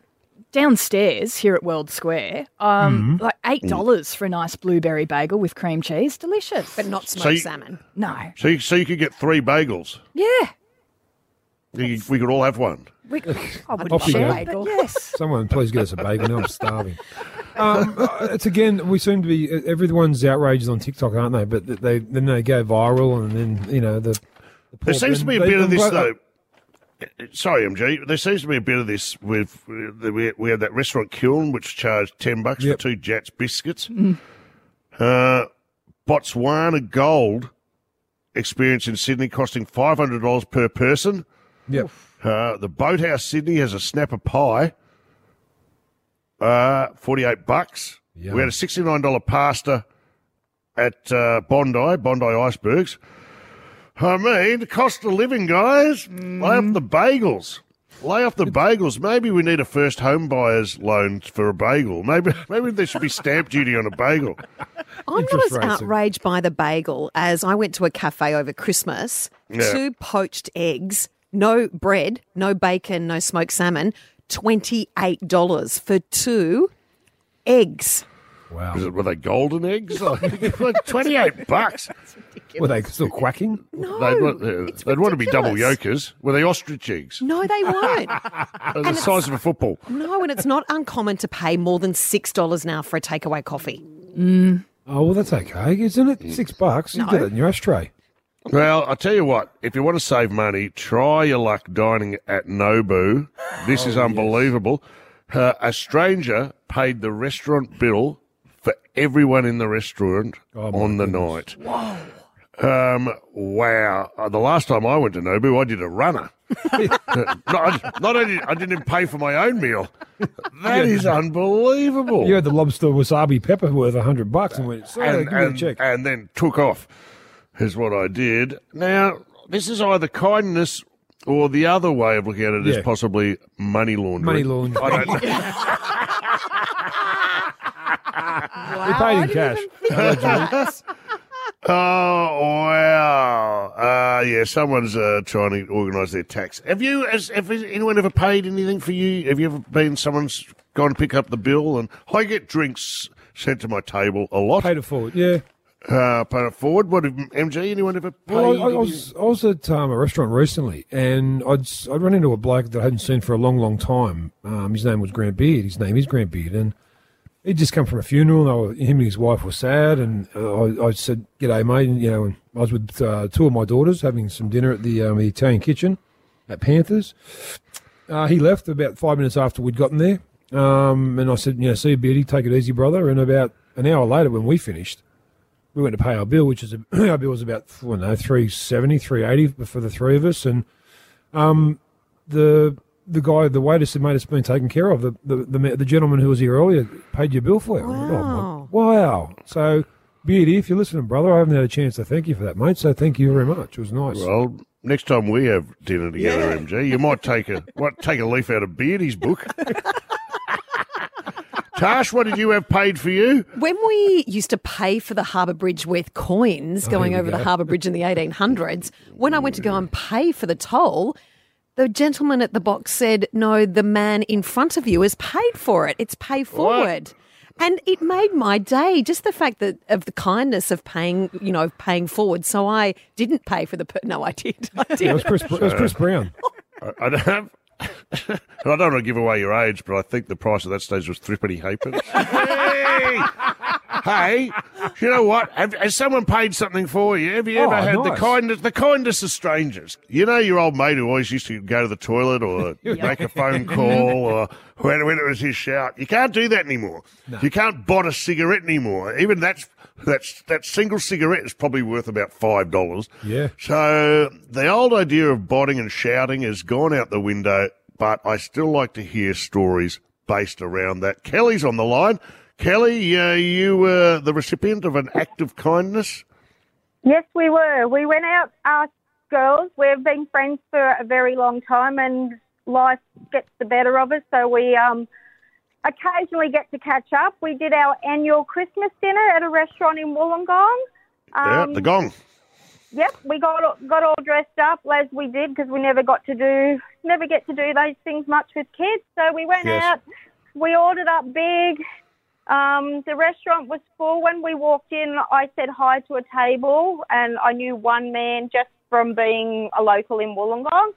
downstairs here at World Square, um, Mhm. like eight dollars for a nice blueberry bagel with cream cheese, delicious. But not smoked So you- salmon. No. So, you, so you could get three bagels. Yeah. You- we could all have one. We, [laughs] I wouldn't Off you share, go. but yes. [laughs] Someone please get us a bagel. Now I'm starving. Um, uh, it's again, we seem to be, everyone's outraged on TikTok, aren't they? But they then they go viral and then, you know, the. The There seems to be a bit of this though. Sorry, MG. There seems to be a bit of this with we we had that restaurant Kiln which charged ten bucks Yep. for two Jatz biscuits. Uh, Botswana Gold experience in Sydney costing five hundred dollars per person. Yep. Uh, the Boathouse Sydney has a snapper pie. Uh, forty-eight bucks. Yum. We had a sixty-nine dollar pasta at uh, Bondi, Bondi Icebergs. I mean, the cost of living, guys. Lay off mm. the bagels. Lay off the bagels. Maybe we need a first home buyer's loan for a bagel. Maybe [laughs] maybe there should be stamp duty on a bagel. I'm not as rates outraged by the bagel as I went to a cafe over Christmas. Yeah. Two poached eggs, no bread, no bacon, no smoked salmon. $28 for two eggs. Wow. Is it, were they golden eggs? [laughs] [laughs] Like, Twenty-eight bucks. Were they still quacking? No, they'd, want, uh, they'd want to be double ridiculous. yokers. Were they ostrich eggs? No, they [laughs] weren't. They're the size of a football. no, and it's not uncommon to pay more than $6 now for a takeaway coffee. Oh, well, that's okay, isn't it? Six bucks. You get it in your ashtray. Well, I tell you what, if you want to save money, try your luck dining at Nobu. This Oh, is unbelievable. Uh, a stranger paid the restaurant bill for everyone in the restaurant Oh, on the goodness. night. Um, wow. Uh, the last time I went to Nobu, I did a runner. [laughs] not, not only I didn't pay for my own meal. That is unbelievable. You had the lobster wasabi pepper worth a hundred bucks and went, and, give me a and, and then took off, is what I did. Now, this is either kindness or the other way of looking at it is Yeah. possibly money laundering. Money laundering. I don't know. [laughs] [laughs] we paid in cash. [laughs] Oh wow! Uh, yeah, someone's uh, trying to organise their tax. Have you? Has, have anyone ever paid anything for you? Have you ever been? Someone's gone to pick up the bill, and I get drinks sent to my table a lot. Paid it forward, yeah. Uh, paid it forward. What have MG? Anyone ever paid? Well, I, I was I was at um, a restaurant recently, and I'd s- I'd run into a bloke that I hadn't seen for a long, long time. Um, his name was Grant Beard. His name is Grant Beard, and he'd just come from a funeral. And him and his wife were sad, and uh, I, I said, "G'day, mate." And, you know, and I was with uh, two of my daughters having some dinner at the, um, the Italian kitchen at Panthers. Uh, he left about five minutes after we'd gotten there, um, and I said, "You know, see you. Take it easy, brother." And about an hour later, when we finished we went to pay our bill, which is a, [clears throat] our bill was about I don't know 370, 380 for the three of us, and um, the the guy, the waiter said, "Mate, it's been taken care of." The the the, the gentleman who was here earlier paid your bill for you. I went, "Oh, wow! So, Beardy, if you're listening, brother, I haven't had a chance to thank you for that, mate. So thank you very much. It was nice. Well, next time we have dinner together, MG, you might take a [laughs] might take a leaf out of Beardy's book. [laughs] Tash, what did you have paid for you? When we used to pay for the Harbour Bridge with coins Oh, going here we over the. Harbour Bridge in the 1800s, when I went to go and pay for the toll, the gentleman at the box said, No, the man in front of you has paid for it. It's pay forward. And it made my day, just the fact that of the kindness of paying, you know, paying forward. So I didn't pay for the. Per- no, I did. [laughs] I did. Yeah, it was Chris. It was Chris Brown. [laughs] I, I don't have. and [laughs] I don't want to give away your age, but I think the price at that stage was threepenny halfpence. hey, hey, you know what? Have, has someone paid something for you? Have you ever Oh, had the nice. kindness, the kindness of strangers? You know your old mate who always used to go to the toilet or [laughs] [laughs] make a phone call or when, when it was his shout. You can't do that anymore. You can't bot a cigarette anymore. Even that's that's that single cigarette is probably worth about five dollars. Yeah. So the old idea of botting and shouting has gone out the window, but I still like to hear stories based around that. Kelly's on the line. Kelly, uh, you were the recipient of an act of kindness. Yes, we were. We went out, us girls. We've been friends for a very long time, and life gets the better of us. So we um, occasionally get to catch up. We did our annual Christmas dinner at a restaurant in Wollongong. yeah, the gong. Yep, we got got all dressed up as we did because we never got to do never get to do those things much with kids. So we went Yes. out, we ordered up big. Um, the restaurant was full. When we walked in, I said hi to a table, and I knew one man just from being a local in Wollongong.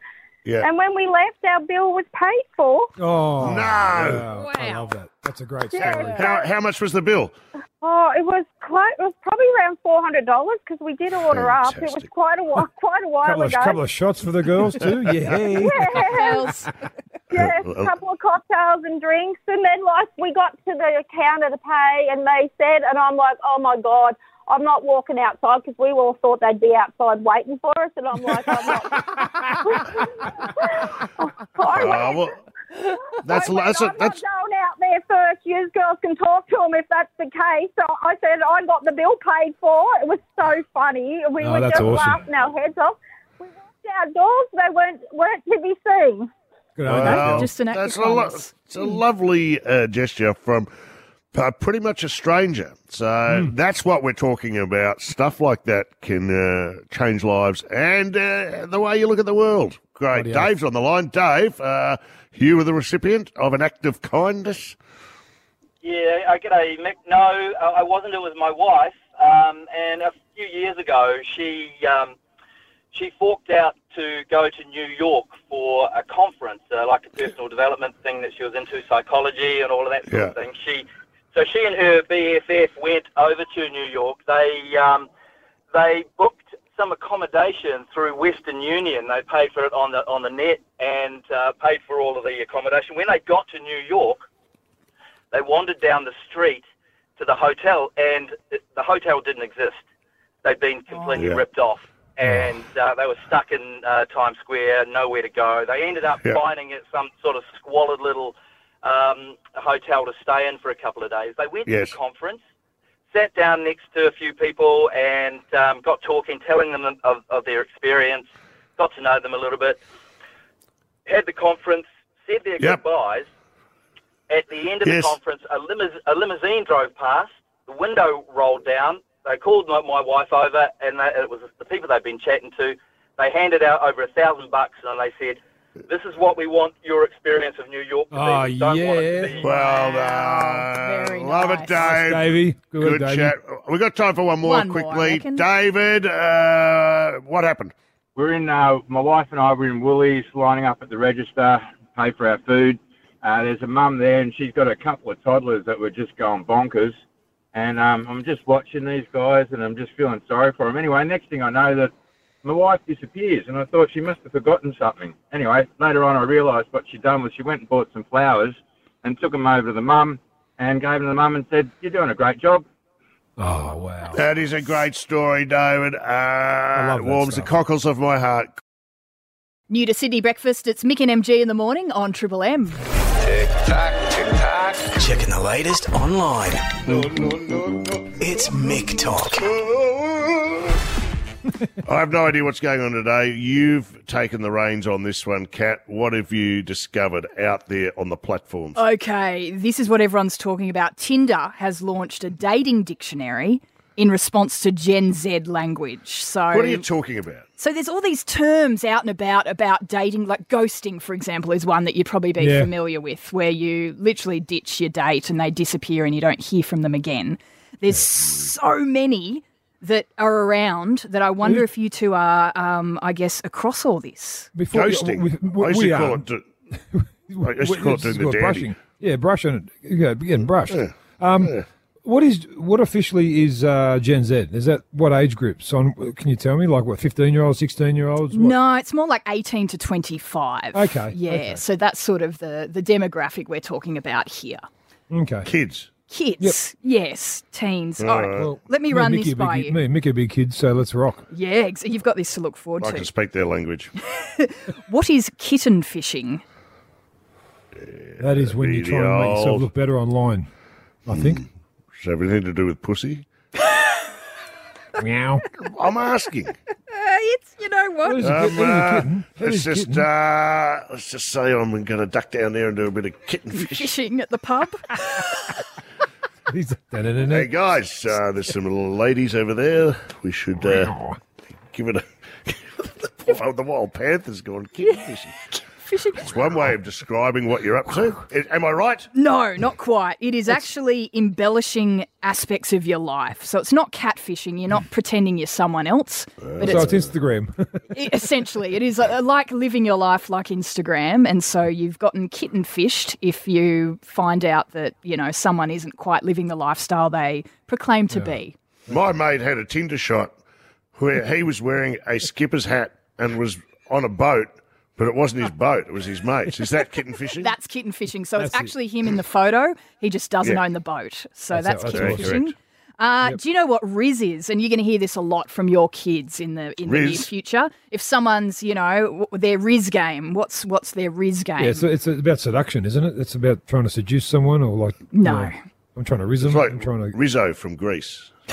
Yeah. And when we left, our bill was paid for. Oh No. wow. I love that. That's a great story. How, how much was the bill? Oh, it was quite. It was probably around four hundred dollars because we did order up. It was quite a while, quite a while couple of ago. couple of shots for the girls too. [laughs] Yeah. Yes. yes, a couple of cocktails and drinks, and then like we got to the counter to pay, and they said, and I'm like, oh my god. I'm not walking outside because we all thought they'd be outside waiting for us, and I'm like, I'm not. [laughs] Oh, well, that's I went, that's a, I'm that's not going out there first. You girls can talk to them if that's the case. So I said I got the bill paid for. It was so funny. We Oh, were just awesome. laughing our heads off. We walked outdoors. They weren't weren't to be seen. Good Well, Just an act that's of a lo- It's a lovely uh, gesture from uh, pretty much a stranger. So Hmm. that's what we're talking about. Stuff like that can uh, change lives and uh, the way you look at the world. Great. Bloody oath. Dave's on the line. Dave, uh, you were the recipient of an act of kindness. Yeah, I g'day, Mick. No, uh, I wasn't. It was my wife. Um, and a few years ago, she um, she forked out to go to New York for a conference, uh, like a personal [laughs] development thing that she was into, psychology and all of that sort of thing. She so she and her BFF went over to New York. They um, they booked some accommodation through Western Union. They paid for it on the on the net and uh, paid for all of the accommodation. When they got to New York, they wandered down the street to the hotel, and the hotel didn't exist. They'd been completely Yeah. ripped off, and uh, they were stuck in uh, Times Square, nowhere to go. They ended up Yeah. finding it some sort of squalid little um, hotel to stay in for a couple of days. They went Yes. to the conference, sat down next to a few people, and um, got talking, telling them of, of their experience, got to know them a little bit. Had the conference, said their Yep. goodbyes. At the end of Yes. the conference, a, limous- a limousine drove past. The window rolled down. They called my, my wife over, and they, it was the people they'd been chatting to. They handed out over a thousand bucks, and they said, "This is what we want your experience of New York to be. Oh, We don't want it yeah. be Well done. Very Love nice. it, Dave. Davey. Good, Good Davey. chat. We've got time for one more One more, I quickly. reckon. David, uh, what happened? We're in, uh, my wife and I were in Woolies lining up at the register, pay for our food. Uh, there's a mum there and she's got a couple of toddlers that were just going bonkers. And um, I'm just watching these guys and I'm just feeling sorry for them. Anyway, next thing I know that my wife disappears and I thought she must have forgotten something. Anyway, later on I realised what she'd done was she went and bought some flowers and took them over to the mum and gave them to the mum and said, you're doing a great job. Oh wow. That is a great story, David. Uh, love it that warms the cockles of my heart. New to Sydney breakfast, it's Mick and MG in the morning on Triple M. Tick tock, tick tock. Checking the latest online. No, no, no, It's Mick Talk. [laughs] I have no idea what's going on today. You've taken the reins on this one, Kat. What have you discovered out there on the platforms? Okay, this is what everyone's talking about. Tinder has launched a dating dictionary in response to Gen Z language. So what are you talking about? So there's all these terms out and about about dating, like ghosting, for example, is one that you'd probably be Yeah. familiar with, where you literally ditch your date and they disappear and you don't hear from them again. There's so many that are around that I wonder if you two are, um, I guess, across all this. Before Ghosting. we- we- I used we to call are. it. do- [laughs] I used to call it doing the dandy. brushing. Yeah, brushing it. Yeah, getting brushed. Um, What is what officially is uh, Gen Z? Is that what age group? So, on- can you tell me, like what, fifteen year olds, sixteen year olds? No, it's more like 18 to 25. Okay, Yeah, okay. so that's sort of the, the demographic we're talking about here. Okay. Kids. Kids, yes, teens. All All right, right. Well, let me Me run Mickey this are big- by you. Me and Mickey are big kids, so let's rock. Yeah, ex- you've got this to look forward to. I to. can speak their language. [laughs] What is kitten fishing? That is when you try and make yourself look better online. I think. Has everything to do with pussy? [laughs] Meow. I'm asking. Uh, [laughs] it's you know what? What is a Um, kitten? What is a uh, kitten? Let's is a just kitten? uh, let's just say I'm going to duck down there and do a bit of kitten fishing. Fishing at the pub. He's- da-da-da-da. Hey guys, uh, there's some little ladies over there. We should uh, give it a. [laughs] the wild panther's gone kitten fishing. Fishing. It's one way of describing what you're up to. Am I right? No, not quite. It is actually embellishing aspects of your life. So it's not catfishing. You're not pretending you're someone else. But so it's it's Instagram. it- [laughs] essentially it is uh, like living your life like Instagram. And so you've gotten kitten fished if you find out that you know someone isn't quite living the lifestyle they proclaim to be. My mate had a Tinder shot where he was wearing a skipper's hat and was on a boat, but it wasn't his boat; it was his mate's. Is that kitten fishing? That's kitten fishing. So it's That's it. actually him in the photo. He just doesn't Yeah. own the boat. So That's that's, how- that's kitten how- fishing. correct. Uh, Do you know what Riz is? And you're going to hear this a lot from your kids in the in the near Riz? future. If someone's, you know, w- their Riz game, what's what's their Riz game? yeah, so it's about seduction, isn't it? It's about trying to seduce someone or like. No. you know, I'm trying to rizz them. It's like I'm trying to. Rizzo from Greece. [laughs]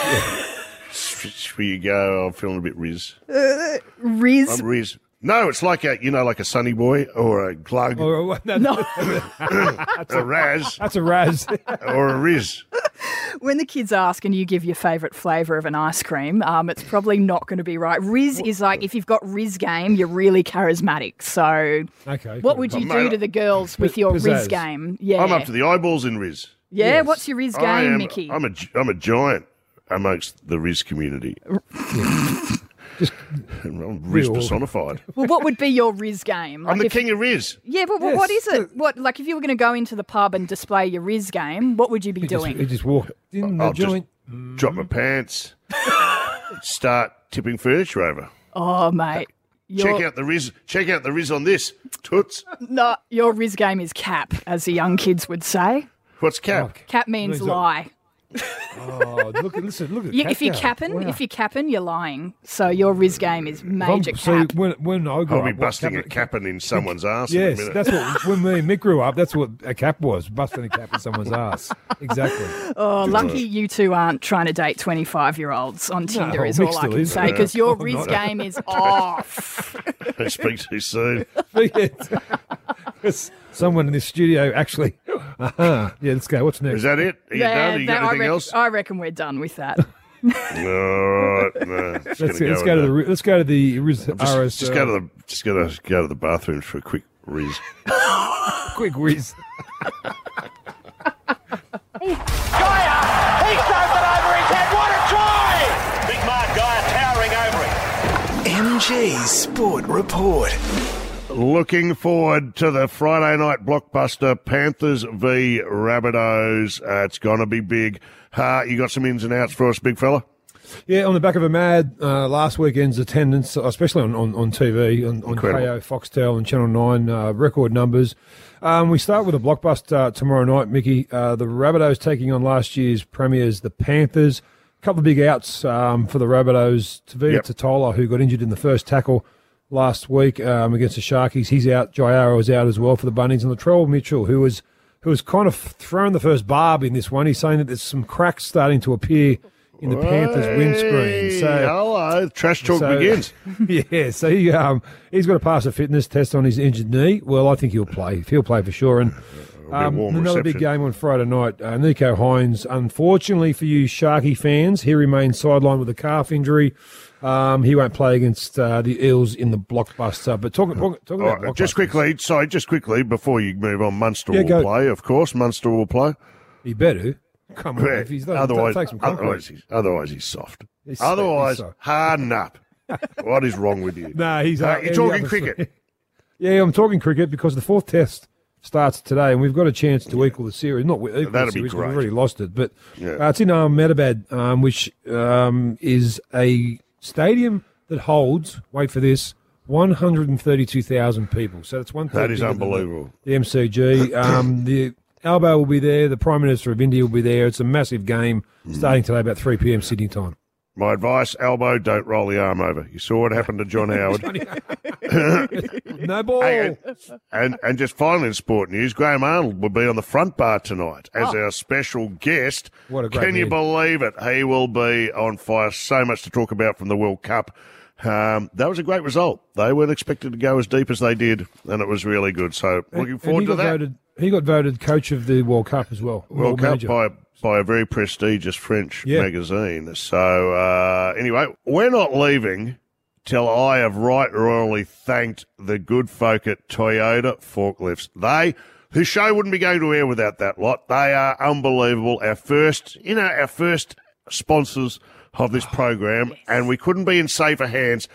Where you go, I'm feeling a bit Riz. Uh, Riz. I'm Riz. No, it's like a you know, like a Sunny Boy or a Glug Or, no, [laughs] no. a Raz That's a Raz. [laughs] or a Riz. when the kids ask and you give your favourite flavour of an ice cream, um, it's probably not going to be right. Riz is like if you've got Riz game, you're really charismatic. So, Okay. what would you do to the girls with your Riz game? Yeah, I'm up to the eyeballs in Riz. yeah. What's your Riz game, am- Mickey? I'm a gi- I'm a giant amongst the Riz community. [laughs] I'm [laughs] Riz Real. personified. well, what would be your Riz game? I'm the if- king of Riz. Yeah, but what- what is it? What like if you were going to go into the pub and display your Riz game, what would you be He just, doing? he just walk in the I'll just joint. drop my pants, [laughs] start tipping furniture over. oh, mate. Your, Check out the Riz. Check out the Riz on this toots. [laughs] No, your Riz game is cap, as the young kids would say. What's cap? Cap means Means that- lie. Oh, look! Listen, look at You, Cat if you're capping, Wow. if you're capping, you're lying. So your Riz game is If I'm- major so cap. when when I grew I'll be up, busting cap- a capping in someone's [laughs] ass. in a Yes, that's what when me and Mick grew up. That's what a cap was, busting a cap in someone's [laughs] ass. Exactly. Oh, lucky you two aren't trying to date 25 year olds on Tinder, No, is Mick all I can is. say, because your Riz not. game is [laughs] off. Don't speak too soon. Yes. Someone in this studio actually. Uh-huh. [laughs] Yeah, let's go. What's next? Is that it? Are you Yeah, done? Are you that- got I, anything reckon, else? I reckon we're done with that. All right, no, Let's, just gonna let's go go, with to the that. Let's go to the Riz Just, RS. just uh, go to the just go to go to the bathroom for a quick Riz. [laughs] quick Riz. Geyer! He served it over his head. What a try! Big Mark Geyer towering over him. MG Sport Report. Looking forward to the Friday night blockbuster Panthers v Rabbitohs. Uh, it's going to be big. Uh, you got some ins and outs for us, big fella? Yeah, on the back of a mad uh, last weekend's attendance, especially on, on, on TV, on, on Kayo, Foxtel, and Channel 9, uh, record numbers. Um, we start with a blockbuster tomorrow night, Mickey. Uh, the Rabbitohs taking on last year's premiers, the Panthers. A couple of big outs um, for the Rabbitohs. Tevita Yep. Tatola, who got injured in the first tackle last week um, against the Sharkies, he's out. Jai Arrow is out as well for the Bunnies. And Latrell Mitchell, who was who was kind of thrown the first barb in this one. He's saying that there's some cracks starting to appear in the Panthers windscreen. So hello, trash talk so- begins. [laughs] yeah, so he, um, he's got to pass a fitness test on his injured knee. Well, I think he'll play. He'll play for sure. And um, another big game on Friday night. Uh, Nicho Hynes, unfortunately for you Sharky fans, he remains sidelined with a calf injury. Um, he won't play against uh, the Eels in the blockbuster. But talk, talk, talk about right, just quickly, sorry, just quickly before you move on, Munster Yeah, will go. play, of course. Munster will play. He better. Come on, Yeah, if he's otherwise, take some otherwise, he's, otherwise he's soft. He's- otherwise, soft. harden up. [laughs] what is wrong with you? [laughs] No, he's Uh, you're talking yeah, cricket. [laughs] Yeah, I'm talking cricket because the fourth test starts today, and we've got a chance to equal the series. Not equal That'd the be great. We've already lost it, but Yeah. uh, it's in Ahmedabad, um, which um, is a stadium that holds. Wait for this. 132,000 people. So that's one. That is unbelievable. The MCG. Um, the Albo will be there. The Prime Minister of India will be there. It's a massive game Hmm. starting today about 3 p.m. Sydney time. My advice, Albo, don't roll the arm over. You saw what happened to John Howard. [laughs] [laughs] no ball. And, and and just finally in sport news, Graham Arnold will be on the front bar tonight as Oh. our special guest. What a great Can you believe it? He will be on fire. So much to talk about from the World Cup. Um, that was a great result. They weren't expected to go as deep as they did, and it was really good. So looking And forward he to got that. Voted, he got voted coach of the World Cup as well. World Cup manager. by by a very prestigious French Yeah. magazine. So uh, anyway, we're not leaving till I have right royally thanked the good folk at Toyota Forklifts. They. This show wouldn't be going to air without that lot. They are unbelievable. Our first, you know, our first sponsors of this program, and we couldn't be in safer hands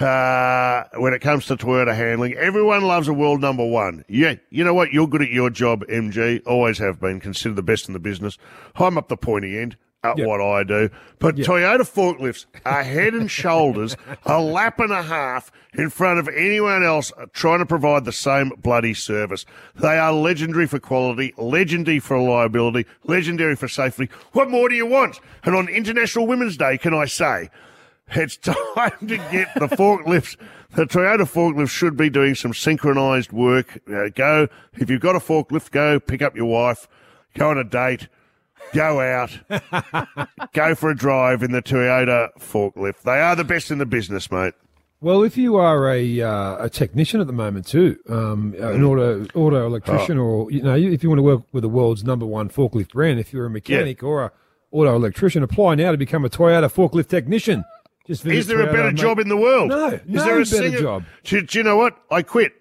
uh, when it comes to Toyota handling. Everyone loves a world number one. Yeah, you know what? You're good at your job, MG. Always have been. Considered the best in the business. I'm up the pointy end at what I do. But Toyota forklifts are head and shoulders, a lap and a half in front of anyone else trying to provide the same bloody service. They are legendary for quality, legendary for reliability, legendary for safety. What more do you want? And on International Women's Day, can I say, it's [laughs] time to get the forklifts. The Toyota forklift should be doing some synchronized work. Uh, go, if you've got a forklift, go pick up your wife, go on a date, go out, [laughs] go for a drive in the Toyota forklift. They are the best in the business, mate. Well, if you are a uh, a technician at the moment too, um, an auto auto electrician, Oh. or you know, if you want to work with the world's number one forklift brand, if you're a mechanic or a auto electrician, apply now to become a Toyota forklift technician. Just Is there a Toyota, better job in the world? No, Is no there a better single- job. Do, do you know what? I quit.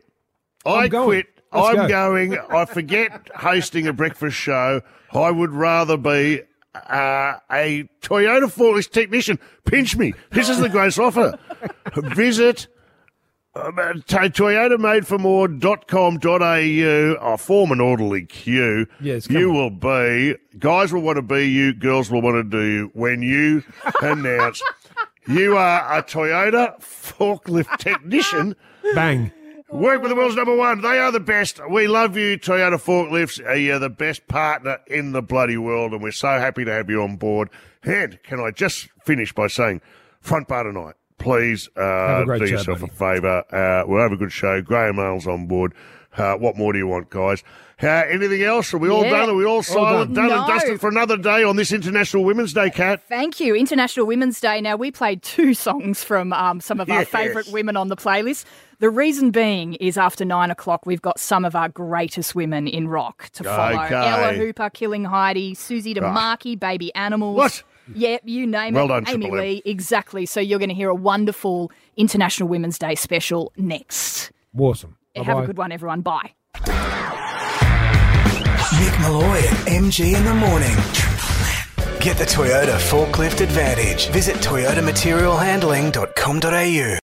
I I'm going. quit. I'm go. going. [laughs] I forget hosting a breakfast show. I would rather be uh, a Toyota forklift technician. Pinch me. This is the greatest offer. [laughs] Visit um, uh, to- toyotamade4more.com.au. Oh, form an orderly queue. Yes, you on. will be. Guys will want to be you. Girls will want to do you when you [laughs] announce you are a Toyota forklift technician. [laughs] Bang. Work with the world's number one. They are the best. We love you, Toyota Forklifts. Uh, You're the best partner in the bloody world, and we're so happy to have you on board. And can I just finish by saying, front bar tonight, please uh, Have a great do show, yourself buddy. a favour. Uh, we'll have a good show. Graham Ailes on board. Uh, what more do you want, guys? Uh, anything else? Are we all Yeah. done? Are we all All silent? done. Done, and dusted for another day on this International Women's Day, Kat? Thank you. International Women's Day. Now, we played two [laughs] songs from um, some of our Yes. favourite women on the playlist. The reason being is after nine o'clock, we've got some of our greatest women in rock to follow. Okay. Ella Hooper, Killing Heidi, Susie Ah. DeMarchi, Baby Animals. What? Yep, you name Well it. done, Amy Triple M. Lee, exactly. So you're going to hear a wonderful International Women's Day special next. Awesome. Have Bye-bye. a good one, everyone. Bye. Mick Molloy MG in the morning. Get the Toyota forklift advantage. Visit toyotamaterialhandling.com.au.